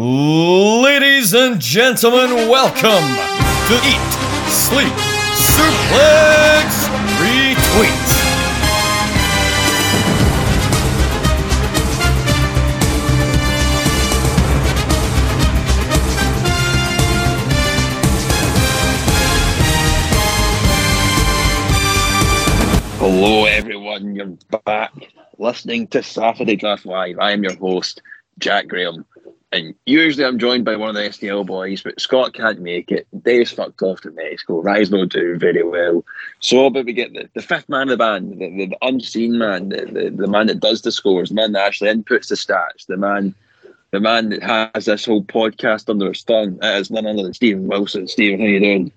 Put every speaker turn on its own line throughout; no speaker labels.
Ladies and gentlemen, welcome to Eat, Sleep, Suplex, Retweet.
Hello, everyone. You're back listening to Saturday Draft Live. I am your host, Jack Graham. And usually I'm joined by one of the SDL boys, but Scott can't make it. Dave's fucked off to Mexico. Rise will do very well. So, but we get the, the fifth man of the band, the, the, the unseen man, the, the, the man that does the scores, the man that actually inputs the stats, the man the man that has this whole podcast under his thumb. It is none other than Stephen Wilson. Stephen, how you doing?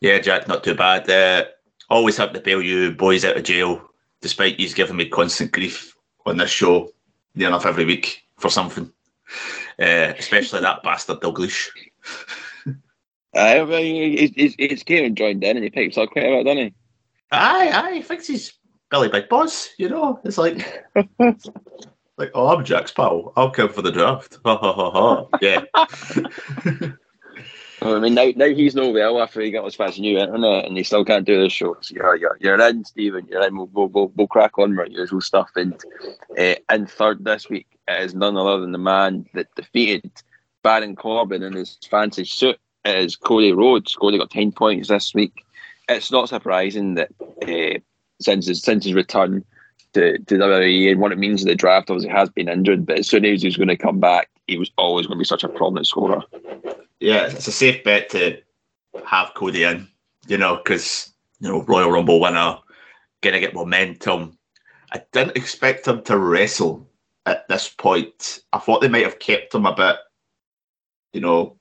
Yeah, Jack, not too bad. Uh, always have to bail you boys out of jail, despite you giving me constant grief on this show near enough every week for something. Uh, especially that bastard Douglas.
I mean, he's, he's, he's came and joined in and he picks up quite a bit, doesn't he?
Aye, aye, he thinks he's Billy Big Boss, you know? It's like, like, oh, I'm Jack's pal. I'll come for the draft. Ha ha ha ha. Yeah.
I mean, now, now he's no well after he got his fast new internet and he still can't do this show. So you're, you're, you're in, Stephen. You're in. We'll, we'll, we'll, crack on with our usual stuff. And uh, third this week is none other than the man that defeated Baron Corbin in his fancy suit. It is Cody Rhodes. Cody got 10 points this week. It's not surprising that uh, since his, since his return to, to WWE and what it means in the draft, obviously has been injured, but as soon as he was going to come back, he was always going to be such a prominent scorer.
Yeah, it's a safe bet to have Cody in, you know, because, you know, Royal Rumble winner, going to get momentum. I didn't expect him to wrestle at this point. I thought they might have kept him a bit, you know,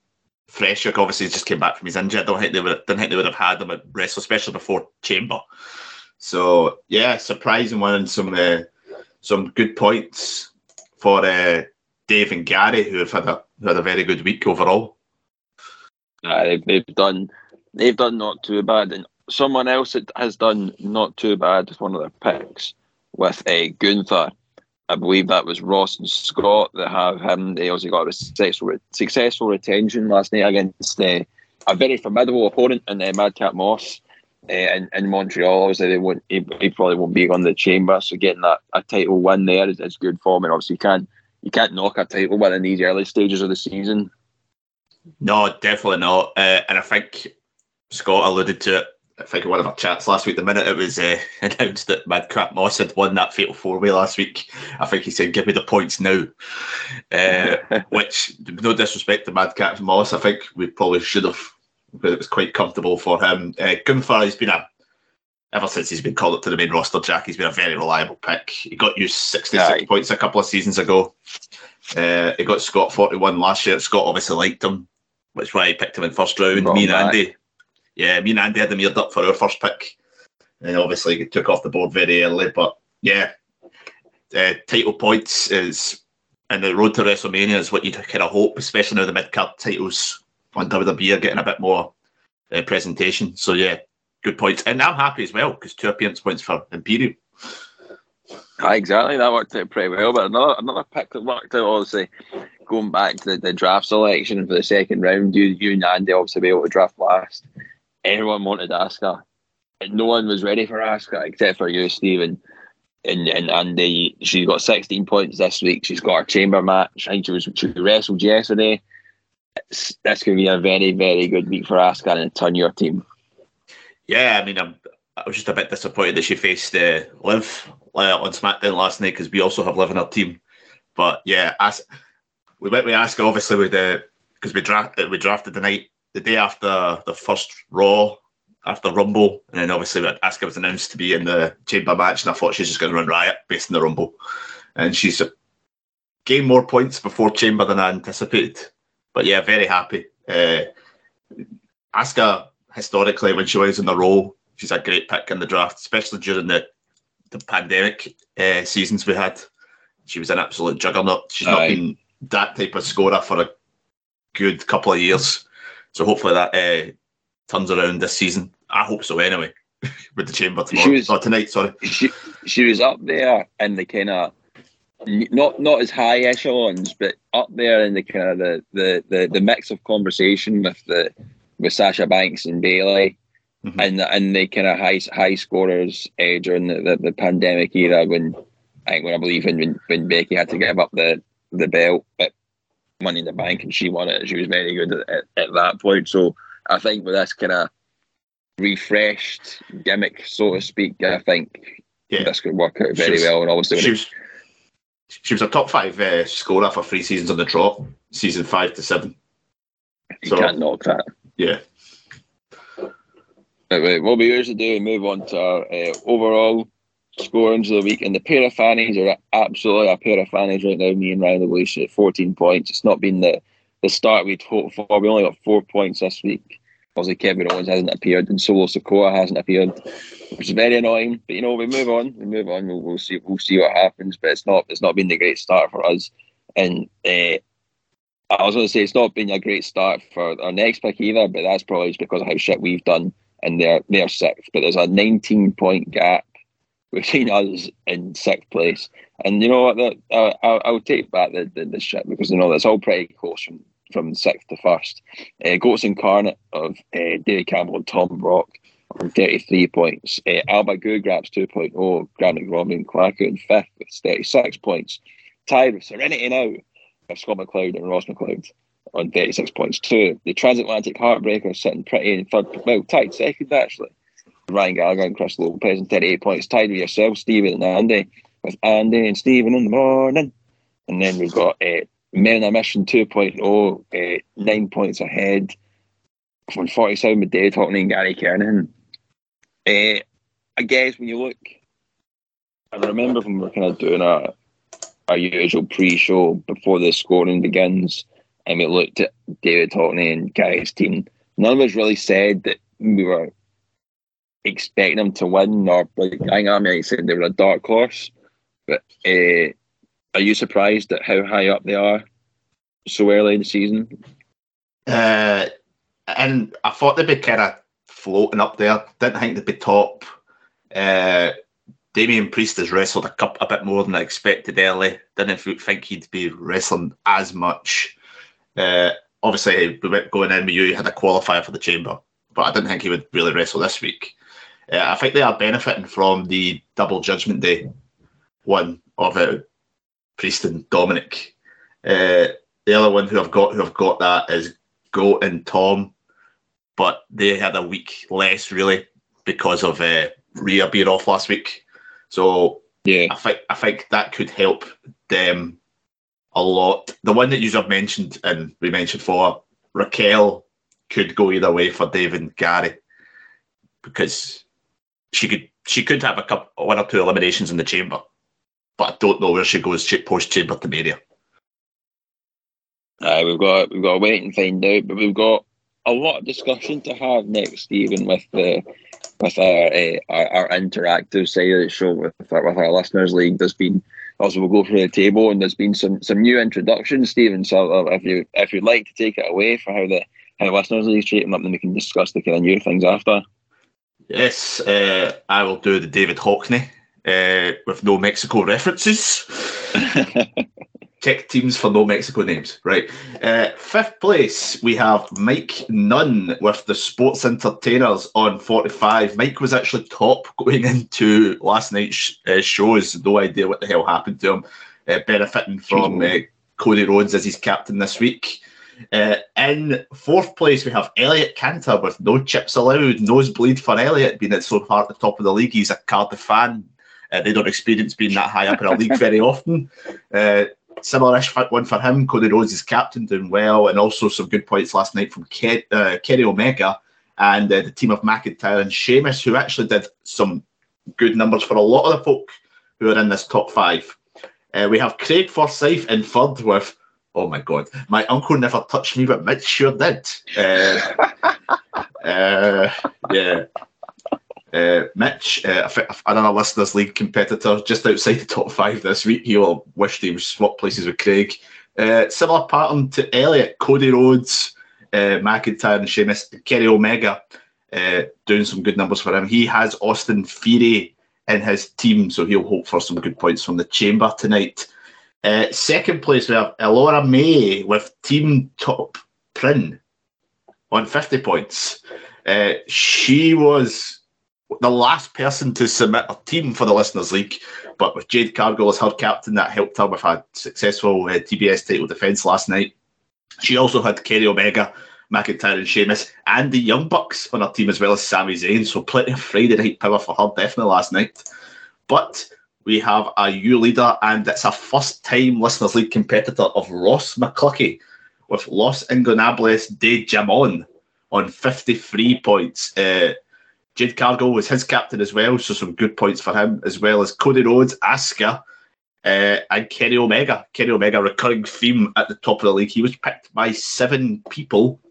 fresher. Obviously, he just came back from his injury. I don't think they would, didn't think they would have had him at wrestle, especially before Chamber. So yeah, surprising one and some uh, some good points for uh, Dave and Gary, who have had a had a very good week overall.
Uh, they've, they've done they've done not too bad, and someone else that has done not too bad with one of their picks with a Gunther. I believe that was Ross and Scott that have him. They also got a successful, successful retention last night against uh, a very formidable opponent in uh, Madcap Moss uh, in, in Montreal. Obviously, they won't. He, he probably won't be on the chamber, so getting that a title win there is, is good form. And obviously, you can't you can't knock a title win in these early stages of the season.
No, definitely not. Uh, and I think Scott alluded to it. I think in one of our chats last week, the minute it was uh, announced that Madcap Moss had won that fatal four way last week, I think he said, "Give me the points now." Uh, which, no disrespect to Madcap Moss, I think we probably should have, but it was quite comfortable for him. Uh, Gunther has been a ever since he's been called up to the main roster. Jack, he's been a very reliable pick. He got you sixty six
Aye.
points a couple of seasons ago. Uh, he got Scott forty one last year. Scott obviously liked him, which is why I picked him in first round.
Brought
me and
back.
Andy, yeah, me and Andy had him eared up for our first pick, and obviously he took off the board very early. But yeah, uh, title points is and the road to WrestleMania is what you kind of hope, especially now the mid card titles on WWE are getting a bit more uh, presentation. So yeah, good points, and I'm happy as well because two appearance points for Imperium.
Aye, exactly. That worked out pretty well. But another another pick that worked out, obviously, going back to the, the draft selection for the second round, you you and Andy obviously be able to draft last. Everyone wanted. And no one was ready for Asuka except for you, Stephen. And and Andy, she got 16 points this week. She's got her chamber match. I think she was she wrestled yesterday. It's, that's going to be a very very good week for Asuka and turn your team.
Yeah, I mean, I'm, I was just a bit disappointed that she faced uh, Liv uh, on SmackDown last night because we also have Liv in our team. But yeah, as we went with Asuka obviously with the because we draft we drafted the night the day after the first Raw after Rumble, and then obviously Asuka was announced to be in the Chamber match, and I thought she's just going to run riot based on the Rumble, and she's gained more points before Chamber than I anticipated. But yeah, very happy. Uh, Asuka historically when she was in the role, she's a great pick in the draft, especially during the the pandemic uh, seasons we had. She was an absolute juggernaut. She's not
Aye.
been that type of scorer for a good couple of years. So hopefully that uh, turns around this season. I hope so anyway. With the chamber tomorrow,
was-
or tonight, sorry.
She she was up there in the kind of not not as high echelons, but up there in the kind of the, the, the, the mix of conversation with the with Sasha Banks and Bayley, mm-hmm. and and the kind of high high scorers uh, during the, the, the, pandemic era when I think when I believe when when Becky had to give up the the belt at Money in the Bank and she won it, she was very good at, at, at that point. So I think with this kind of refreshed gimmick, so to speak, I think yeah. this could work out very was, well. And obviously,
she was, she was a top five uh, scorer for three seasons on the trot, season five to seven.
You so, can't knock that.
Yeah.
Right, what we usually do, and move on to our uh, overall scorings of the week. And the pair of fannies are absolutely a pair of fannies right now. Me and Ryan Lewis at 14 points. It's not been the, the start we'd hoped for. We only got four points this week. Obviously, Kevin Owens hasn't appeared, and Solo Sikoa hasn't appeared, which is very annoying. But you know, we move on. We move on. We'll, we'll see. We'll see what happens. But it's not. It's not been the great start for us. And uh, I was going to say it's not been a great start for our next pick either. But that's probably just because of how shit we've done, and they're they're sixth. But there's a 19 point gap between us in sixth place. And you know what? Uh, I'll, I'll, take back the, the, the shit because you know that's all pretty close from from sixth to first. Uh, Goats Incarnate of uh, David Campbell and Tom Brock on 33 points. Uh, Alba Goo grabs 2.0, Grant McRobbie and Clarko in fifth with 36 points. Tied with Serenity now of Scott McLeod and Ross McLeod on 36 points too. The Transatlantic Heartbreaker sitting pretty in third, well, tied second actually. Ryan Gallagher and Chris Lopez on 38 points, tied with yourself, Stephen and Andy, with Andy and Stephen in the morning. And then we've got uh, Men a Mission 2.0, uh, nine points ahead from 47 with Dave Hockney and Gary Kernan. Uh, I guess when you look, I remember when we are kind of doing our, our usual pre show before the scoring begins, and we looked at David Hockney and Gary's team. None of us really said that we were expecting them to win, or like I mean, I said they were a dark horse. But uh, are you surprised at how high up they are so early in the season?
Uh, and I thought they'd be kind of floating up there. Didn't think they'd be top. Uh, Damian Priest has wrestled a, cup, a bit more than I expected early. Didn't think he'd be wrestling as much. Uh, obviously, going in with you, he had a qualifier for the chamber, but I didn't think he would really wrestle this week. Uh, I think they are benefiting from the double Judgment Day one of it Priest and Dominic. Uh, the other one who have got who have got that is Goat and Tom, but they had a week less really because of uh, Rhea being off last week. So yeah, I think I think that could help them a lot. The one that you have mentioned and we mentioned for Raquel could go either way for Dave and Gary because she could she could have a couple one or two eliminations in the chamber but I don't know where she goes post Chamber to Mania.
Uh, we've got we've got to wait and find out, but we've got a lot of discussion to have next, Stephen, with the with our uh, our, our, interactive side of the show with our, with our listeners league. There's been also we'll go through the table, and there's been some some new introductions, Stephen. So uh, if you if you'd like to take it away for how the how listeners league shaping up, then we can discuss the kind of new things after.
Yes, uh, I will do the David Hockney uh, with no Mexico references. Check teams for no Mexico names. Right. Uh, fifth place, we have Mike Nunn with the Sports Entertainers on 45. Mike was actually top going into last night's uh, shows. No idea what the hell happened to him. Uh, benefiting from uh, Cody Rhodes as his captain this week. Uh, in fourth place, we have Elliot Cantor with no chips allowed. Nosebleed for Elliot, being at so far at the top of the league. He's a Cardiff fan, uh, they don't experience being that high up in a league very often. Similar-ish one for him. Cody Rhodes is captain, doing well, and also some good points last night from Ke- uh, Kenny Omega and uh, the team of McIntyre and Sheamus, who actually did some good numbers for a lot of the folk who are in this top five. Uh, we have Craig Forsyth in third with, oh my God, my uncle never touched me, but Mitch sure did. Uh, uh, yeah. Uh, Mitch, uh, another listeners' league competitor, just outside the top five this week. He will wish he swapped places with Craig. Uh, similar pattern to Elliot, Cody Rhodes, uh, McIntyre, and Sheamus, Kenny Omega, uh, doing some good numbers for him. He has Austin Theory in his team, so he'll hope for some good points from the chamber tonight. Uh, second place, we have Elora May with Team Top Prin on 50 points. Uh, she was the last person to submit a team for the Listeners League, but with Jade Cargill as her captain, that helped her with a successful uh, TBS title defence last night. She also had Kenny Omega, McIntyre, and Sheamus, and the Young Bucks on her team, as well as Sami Zayn. So plenty of Friday night power for her, definitely last night. But we have a U leader, and it's a first time Listeners League competitor of Ross McClucky with Los Ingobernables de Jamon on 53 points. Uh, Jade Cargill was his captain as well, so some good points for him, as well as Cody Rhodes, Asuka, uh, and Kenny Omega. Kenny Omega, recurring theme at the top of the league. He was picked by seven people,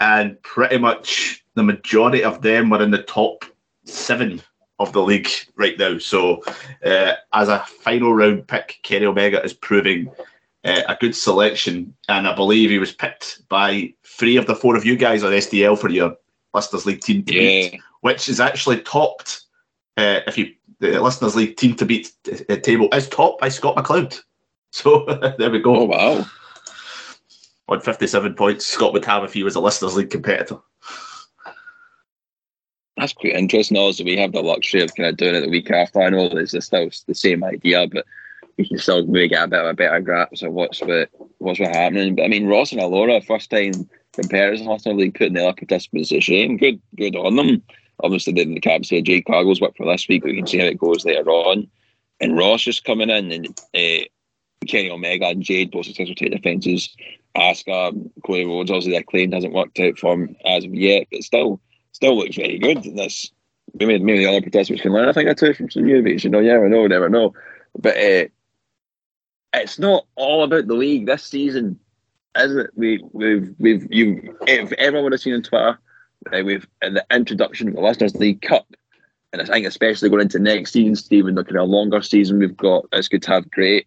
and pretty much the majority of them were in the top seven of the league right now. So, uh, as a final round pick, Kenny Omega is proving uh, a good selection, and I believe he was picked by three of the four of you guys on SDL for your Listeners League team to yeah. beat, which is actually topped. Uh, if you the Listeners League team to beat uh, table is topped by Scott McLeod. So there we go.
Oh wow!
On fifty-seven points, Scott would have if he was a Listeners League competitor.
That's quite interesting. Also, we have the luxury of kind of doing it the week after. I know it's still the same idea, but we can still maybe get a bit of a better grasp of what's what, what's what happening. But I mean, Ross and Alora, first time comparison last league putting the other participants to shame. Good, good on them. Obviously, then the cap say Jade Cargill's work for this week. We can see how it goes later on. And Ross just coming in and uh, Kenny Omega and Jade both successful take defences. Asuka, Cody Rhodes, obviously that claim hasn't worked out for him as of yet, but still, still looks very good. This maybe maybe the other participants can learn. I think I too from some new You know, yeah, I know, never know. But uh, it's not all about the league this season, it? We we've we've you if everyone would have seen on Twitter, uh, we've in the introduction of the Listeners League Cup, and I think especially going into next season, Stephen, looking at a longer season, we've got it's going to have great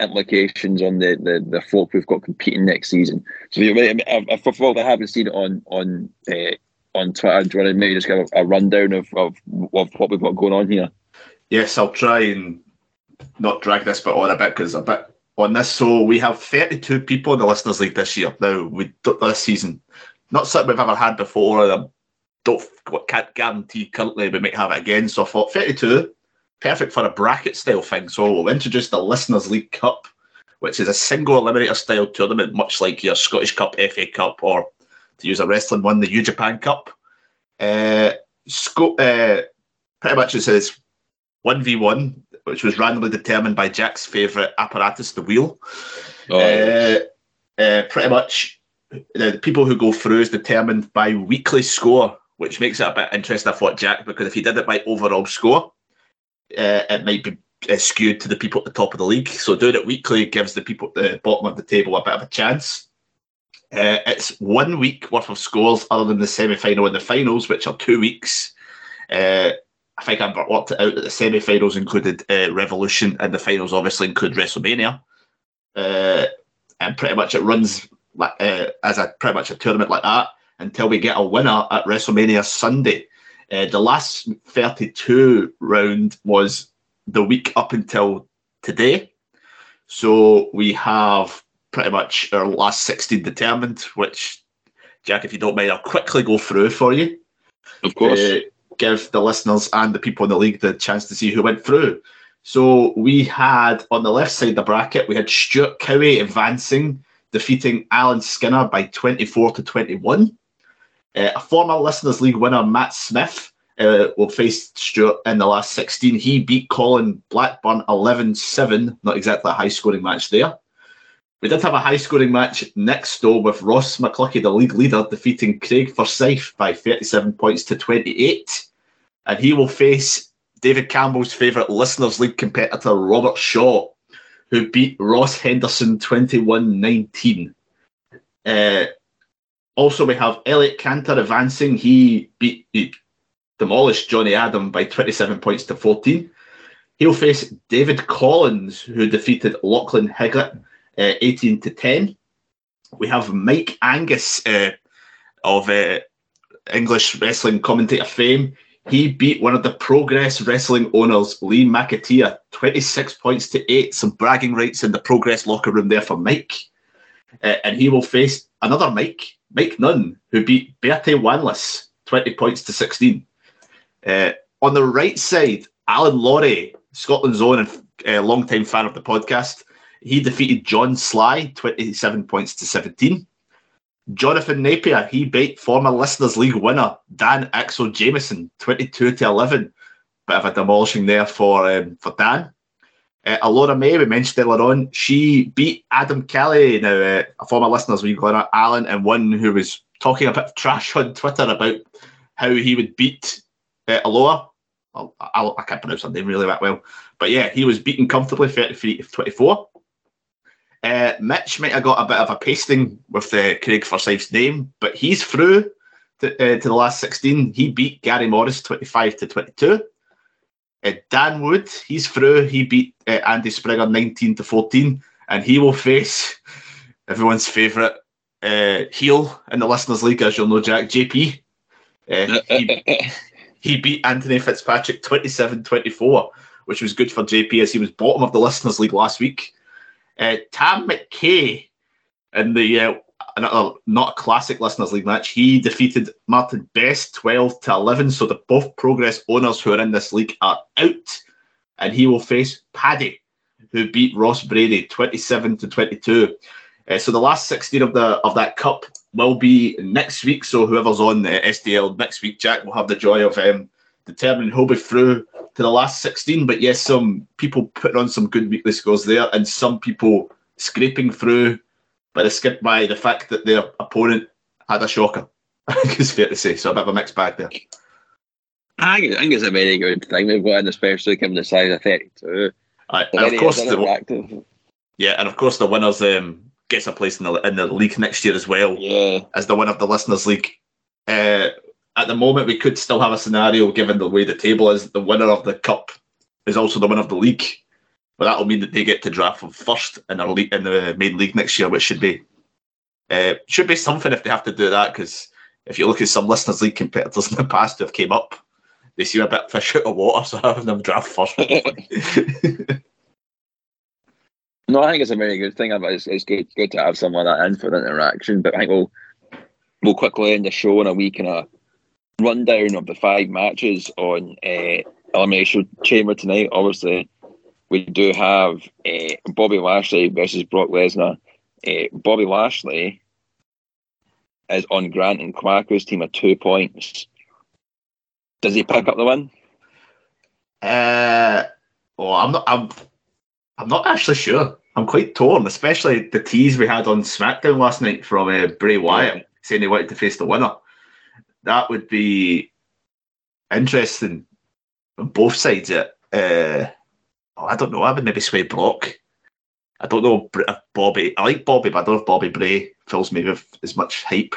implications on the, the, the folk we've got competing next season. So, you know, if, if, if I haven't seen it on on uh, on Twitter, do you want to maybe just give a, a rundown of, of, of what we've got going on here?
Yes, I'll try and not drag this bit on a bit because a bit on this. So we have 32 people in the listeners league this year. Now we this season, not something we've ever had before. And I don't can't guarantee currently we might have it again. So I thought 32, perfect for a bracket style thing. So we'll introduce the listeners league cup, which is a single eliminator style tournament, much like your Scottish Cup, FA Cup, or to use a wrestling one, the New Japan Cup. Uh, sco- uh, pretty much it says 1v1 which was randomly determined by Jack's favourite apparatus, the wheel. Oh, uh, uh, pretty much, the people who go through is determined by weekly score, which makes it a bit interesting. I thought Jack because if he did it by overall score, uh, it might be uh, skewed to the people at the top of the league. So doing it weekly gives the people at the bottom of the table a bit of a chance. Uh, it's one week worth of scores, other than the semi final and the finals, which are two weeks. I think I've worked it out that the semi-finals included uh, Revolution, and the finals obviously include WrestleMania. Uh, and pretty much it runs like, uh, as a pretty much a tournament like that until we get a winner at WrestleMania Sunday. Uh, the last 32 round was the week up until today. So we have pretty much our last 16 determined, which, Jack, if you don't mind, I'll quickly go through for you.
Of course. Uh,
give the listeners and the people in the league the chance to see who went through. So we had on the left side of the bracket, we had Stuart Cowie advancing, defeating Alan Skinner by 24 to 21. Uh, a former Listeners League winner, Matt Smith, uh, will face Stuart in the last 16. He beat Colin Blackburn 11 7, not exactly a high scoring match there. We did have a high scoring match next door with Ross McClucky, the league leader, defeating Craig Forsyth by 37 points to 28 and he will face David Campbell's favourite Listeners League competitor, Robert Shaw, who beat Ross Henderson 21 19. Uh, also, we have Elliot Cantor advancing. He beat, he demolished Johnny Adam by 27 points to 14. He'll face David Collins, who defeated Lachlan Higgett uh, 18 to 10. We have Mike Angus uh, of uh, English wrestling commentator fame he beat one of the Progress Wrestling owners, Lee McAteer, 26 points to 8. Some bragging rights in the Progress locker room there for Mike. Uh, and he will face another Mike, Mike Nunn, who beat Bertie Wanless, 20 points to 16. Uh, on the right side, Alan Laurie, Scotland's own and uh, long-time fan of the podcast, he defeated John Sly, 27 points to 17. Jonathan Napier, he beat former Listeners League winner Dan Axel Jameson, 22 to 11. Bit of a demolishing there for um, for Dan. Uh, Alora May, we mentioned earlier on, she beat Adam Kelly, now uh, a former Listeners League winner, Alan, and one who was talking a bit of trash on Twitter about how he would beat uh, Alora. I, I, I can't pronounce her name really that well. But yeah, he was beaten comfortably 33 24. Uh, Mitch might have got a bit of a pasting with uh, Craig Forsyth's name, but he's through to, uh, to the last 16. He beat Gary Morris 25 to 22. Uh, Dan Wood, he's through. He beat uh, Andy Springer 19 to 14, and he will face everyone's favourite uh, heel in the Listeners League, as you'll know, Jack JP. Uh, he, he beat Anthony Fitzpatrick 27 24, which was good for JP as he was bottom of the Listeners League last week. Uh, Tam McKay in the uh, another, not classic listeners league match, he defeated Martin Best 12 to 11. So the both progress owners who are in this league are out, and he will face Paddy, who beat Ross Brady 27 to 22. Uh, so the last 16 of the of that cup will be next week. So whoever's on the SDL next week, Jack will have the joy of um, determining who'll be through to the last 16. But yes, some people putting on some good weekly scores there, and some people scraping through by the skip by the fact that their opponent had a shocker. I think it's fair to say. So a bit of a mixed bag there.
I think, I think it's a very good thing we've got, especially given the size of 32.
Right, and of course, the, yeah, and of course the winners um, gets a place in the in the league next year as well.
Yeah,
as the winner of the listeners league. Uh, at the moment, we could still have a scenario, given the way the table is, the winner of the cup is also the winner of the league. But that'll mean that they get to draft from first in the league, in the main league next year, which should be uh, should be something if they have to do that. Because if you look at some listeners league competitors in the past who have came up, they seem a bit fish out of water. So having them draft first.
no, I think it's a very good thing. It's, it's good, good to have some of that in for the interaction. But I think we'll we'll quickly end the show in a week and a rundown of the five matches on uh, Elimination Chamber tonight. Obviously, we do have uh, Bobby Lashley versus Brock Lesnar. Uh, Bobby Lashley is on Grant and Clarko's team of two points. Does he pick up the win?
Uh, well, I'm not. I'm. I'm not actually sure. I'm quite torn, especially the tease we had on SmackDown last night from uh, Bray Wyatt saying he wanted to face the winner that would be interesting on both sides. It. Uh, oh, I don't know. I would maybe sway Brock. I don't know if Bobby. I like Bobby, but I don't know if Bobby Bray fills me with as much hype.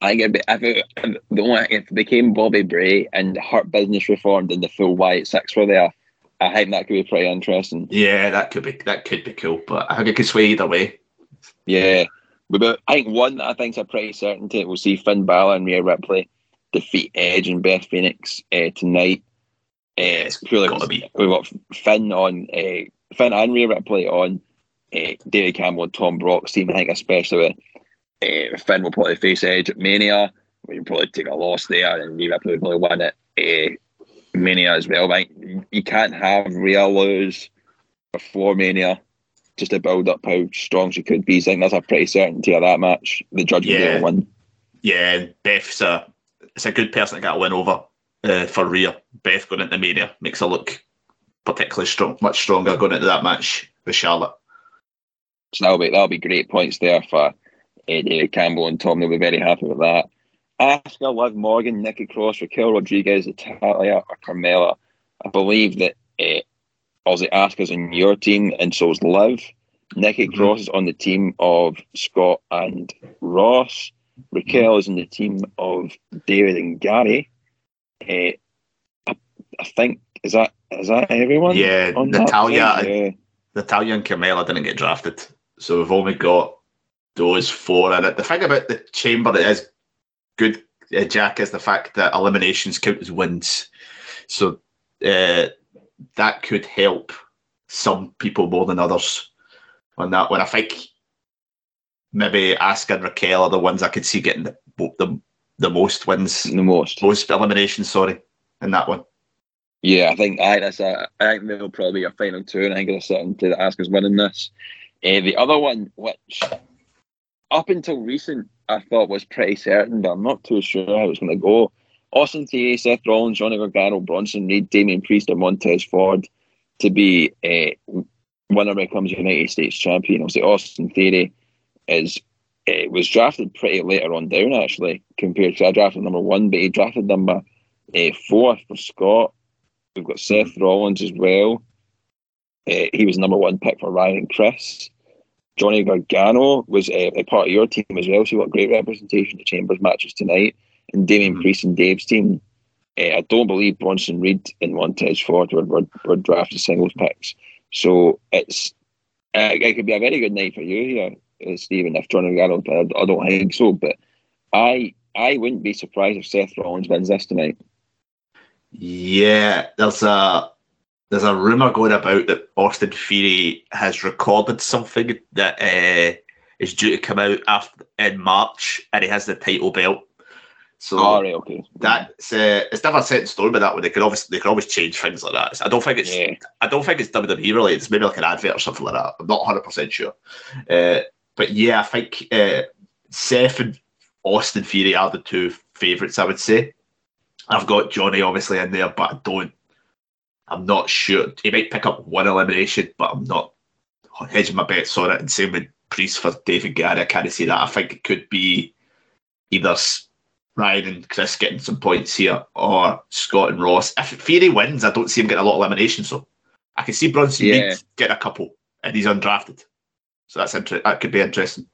I think if, it, if, the one, if it became Bobby Bray and Hurt Business reformed and the full Wyatt Six were there, I think that could be pretty interesting.
Yeah, that could be that could be cool, but I think it could sway either way.
Yeah, but I think one that I think is a pretty certainty we'll see Finn Balor and Rhea Ripley defeat Edge and Beth Phoenix uh, tonight. Uh, it's purely got be. we've got Finn on uh, Finn and Rhea Ripley on uh, David Campbell and Tom Brock's team. I think especially uh, Finn will probably face Edge at Mania. We'll probably take a loss there, and Rhea Ripley will probably win it uh, Mania as well. But you can't have Rhea lose before Mania just to build up how strong she could be. So I think that's a pretty certainty of that match. The judge yeah. will win.
Yeah, Beth's a it's a good person to get a win over uh, for Rhea. Beth going into Mania makes her look particularly strong, much stronger going into that match with Charlotte.
So that'll be that'll be great points there for David Campbell and Tom. They'll be very happy with that. Asuka, Liv Morgan, Nikki Cross, Raquel Rodriguez, Natalya, or Carmella. I believe that uh, Ozzy Asker's on your team, and so is Liv. Nikki mm-hmm. Cross is on the team of Scott and Ross. Raquel is in the team of David and Gary. Uh, I, I, think is that is that everyone?
Yeah, Natalya, yeah. Natalya and Carmella didn't get drafted, so we've only got those four in it. The thing about the chamber is good uh, Jack, is the fact that eliminations count as wins. So uh, that could help some people more than others on that one. I think maybe Asuka and Raquel are the ones I could see getting the the, the most wins,
The most.
most eliminations. Sorry, in that one.
Yeah, I think I that's a I think they'll probably be a final two, and I think it's certain to Asuka's winning this. Uh, the other one, which up until recent, I thought was pretty certain, but I'm not too sure how it's going to go. Austin Theory, Seth Rollins, Johnny Gargano, Bronson Reed, Damian Priest, and Montez Ford to be a winner becomes United States champion. Obviously, Austin Theory is uh, was drafted pretty later on down actually compared to I drafted number one, but he drafted number uh, four for Scott. We've got Seth Rollins as well. Uh, he was number one pick for Ryan and Chris. Johnny Gargano was uh, a part of your team as well, so you got great representation at Chambers matches tonight. And Damian
Mhm.
Priest and Dave's team. Uh, I don't believe Bronson Reed and Montez Ford were, were, were drafted singles picks. So it's uh, it could be a very good night for you here, uh, Stephen. If Johnny Gargano, I, I don't think so, but I I wouldn't be surprised if Seth Rollins wins this tonight.
Yeah, there's a there's a rumor going about that Austin Theory has recorded something that uh, is due to come out after in March, and he has the title belt. So
All right, okay.
that's uh, it's never set in stone. But that one, they can always they can always change things like that. I don't think it's
yeah.
I don't think it's WWE related. It's maybe like an advert or something like that. I'm not 100 percent sure. Uh, but yeah, I think uh, Seth and Austin Theory are the two favourites. I would say. I've got Johnny obviously in there, but I don't. I'm not sure. He might pick up one elimination, but I'm not hedging my bets on it. And same with Priest for David Gary. I can't see that. I think it could be either Ryan and Chris getting some points here, or Scott and Ross. If Theory wins, I don't see him getting a lot of eliminations. So I can see Bronson
Yeah.
Reed getting a couple, and he's undrafted. So that's inter- that could be interesting.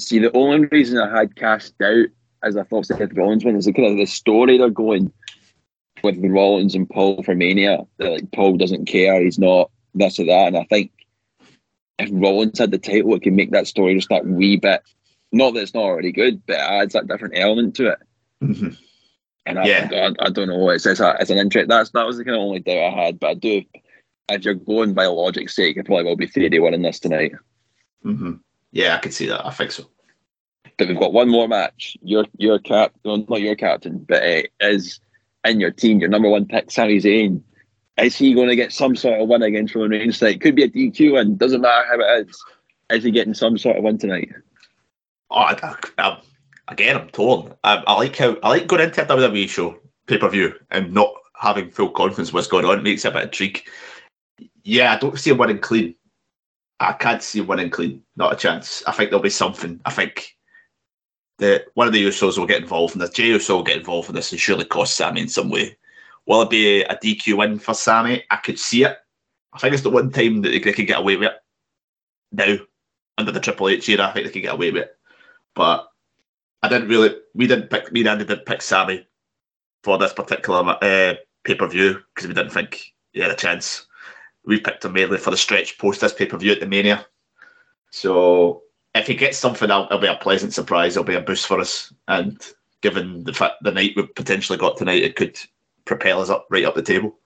See, the only reason I had cast doubt as I thought Seth Rollins win is the kind of the story they're going with Rollins and Paul for Mania. That like Paul doesn't care, he's not this or that. And I think if Rollins had the title, it could make that story just that wee bit. Not that it's not already good, but it adds that different element to it.
Mhm.
And I,
Yeah.
I, I don't know. It's, it's, a, it's an interest. That's that was the kind of only doubt I had. But I do, if you're going by logic's sake, it probably will be Theory in this tonight.
hmm Yeah, I can see that. I think so.
But we've got one more match. Your your cap, well, not your captain, but uh, is in your team. Your number one pick, Sami Zayn. Is he going to get some sort of win against Roman Reigns tonight? Could be a DQ win. Doesn't matter how it is. Is he getting some sort of win tonight?
Oh, I, I, again, I'm torn. I, I like how I like going into a WWE show pay per view and not having full confidence what's going on. It makes it a bit of intrigue. Yeah, I don't see him winning clean. I can't see him winning clean. Not a chance. I think there'll be something. I think the one of the Usos will get involved in this. Jey Uso will get involved in this and surely cost Sami in some way. Will it be a DQ win for Sami? I could see it. I think it's the one time that they could get away with it. Now, under the Triple H era, I think they could get away with it. But I didn't really. We didn't pick. Me and Andy didn't pick Sami for this particular uh, pay per view because we didn't think he had a chance. We picked him mainly for the stretch post this pay per view at the Mania. So if he gets something, it'll, it'll be a pleasant surprise. It'll be a boost for us. And given the fact the night we've potentially got tonight, it could propel us up right up the table.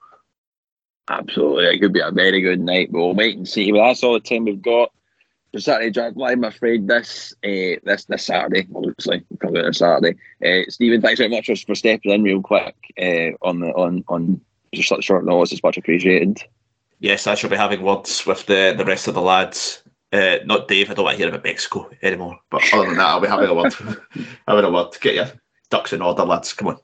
Absolutely. It could be a very good night. But we'll wait and see. Well, that's all the time we've got for Saturday Drive Live, I'm afraid, this uh, this this Saturday, obviously. We'll on Saturday. Uh, Stephen, thanks very much for, for stepping in real quick uh, on the on on just such short notice. It's much appreciated.
Yes, I shall be having words with the, the rest of the lads. Uh, not Dave, I don't want to hear about Mexico anymore. But other than that, I'll be having a word. having a word. Get your ducks in order, lads. Come on.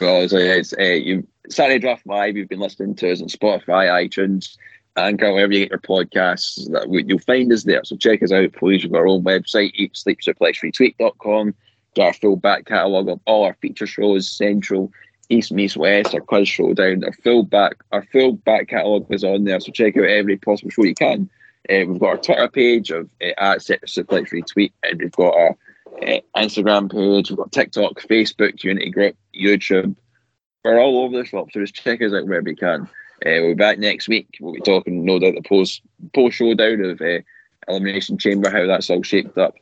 Well, so it's uh, you Saturday Draft Live. You've been listening to us on Spotify, iTunes, Anchor, wherever you get your podcasts. That you'll find us there. So check us out, please. We've got our own website, eatsleepsuplexretweet.com. Got our full back catalogue of all our feature shows, Central, East Meets West, our quiz showdown, our full back, our full back catalogue is on there. So check out every possible show you can. Uh, we've got our Twitter page of uh, at Suplex Retweet, and we've got our uh, Instagram page, we've got TikTok, Facebook, community group, YouTube. We're all over the shop, so just check us out wherever you can. Uh, we'll be back next week. We'll be talking, no doubt, the post post showdown of uh, Elimination Chamber, how that's all shaped up.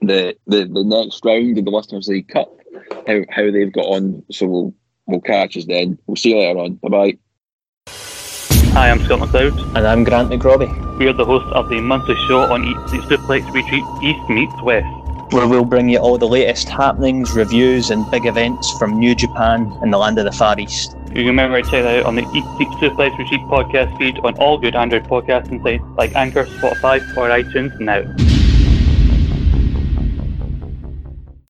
The, the the next round of the Listeners League Cup how, how they've got on. So we'll we'll catch us then. We'll see you later on. Bye bye.
Hi, I'm Scott McLeod.
And I'm Grant McRobbie.
We are the hosts of the monthly show on Eat Sleep Suplex. Retweet East meets West.
Where we'll bring you all the latest happenings, reviews, and big events from New Japan and the land of the Far East.
You remember to check that out on the Eat Sleep Suplex Retweet podcast feed on all good Android podcasting sites like Anchor, Spotify, or iTunes now.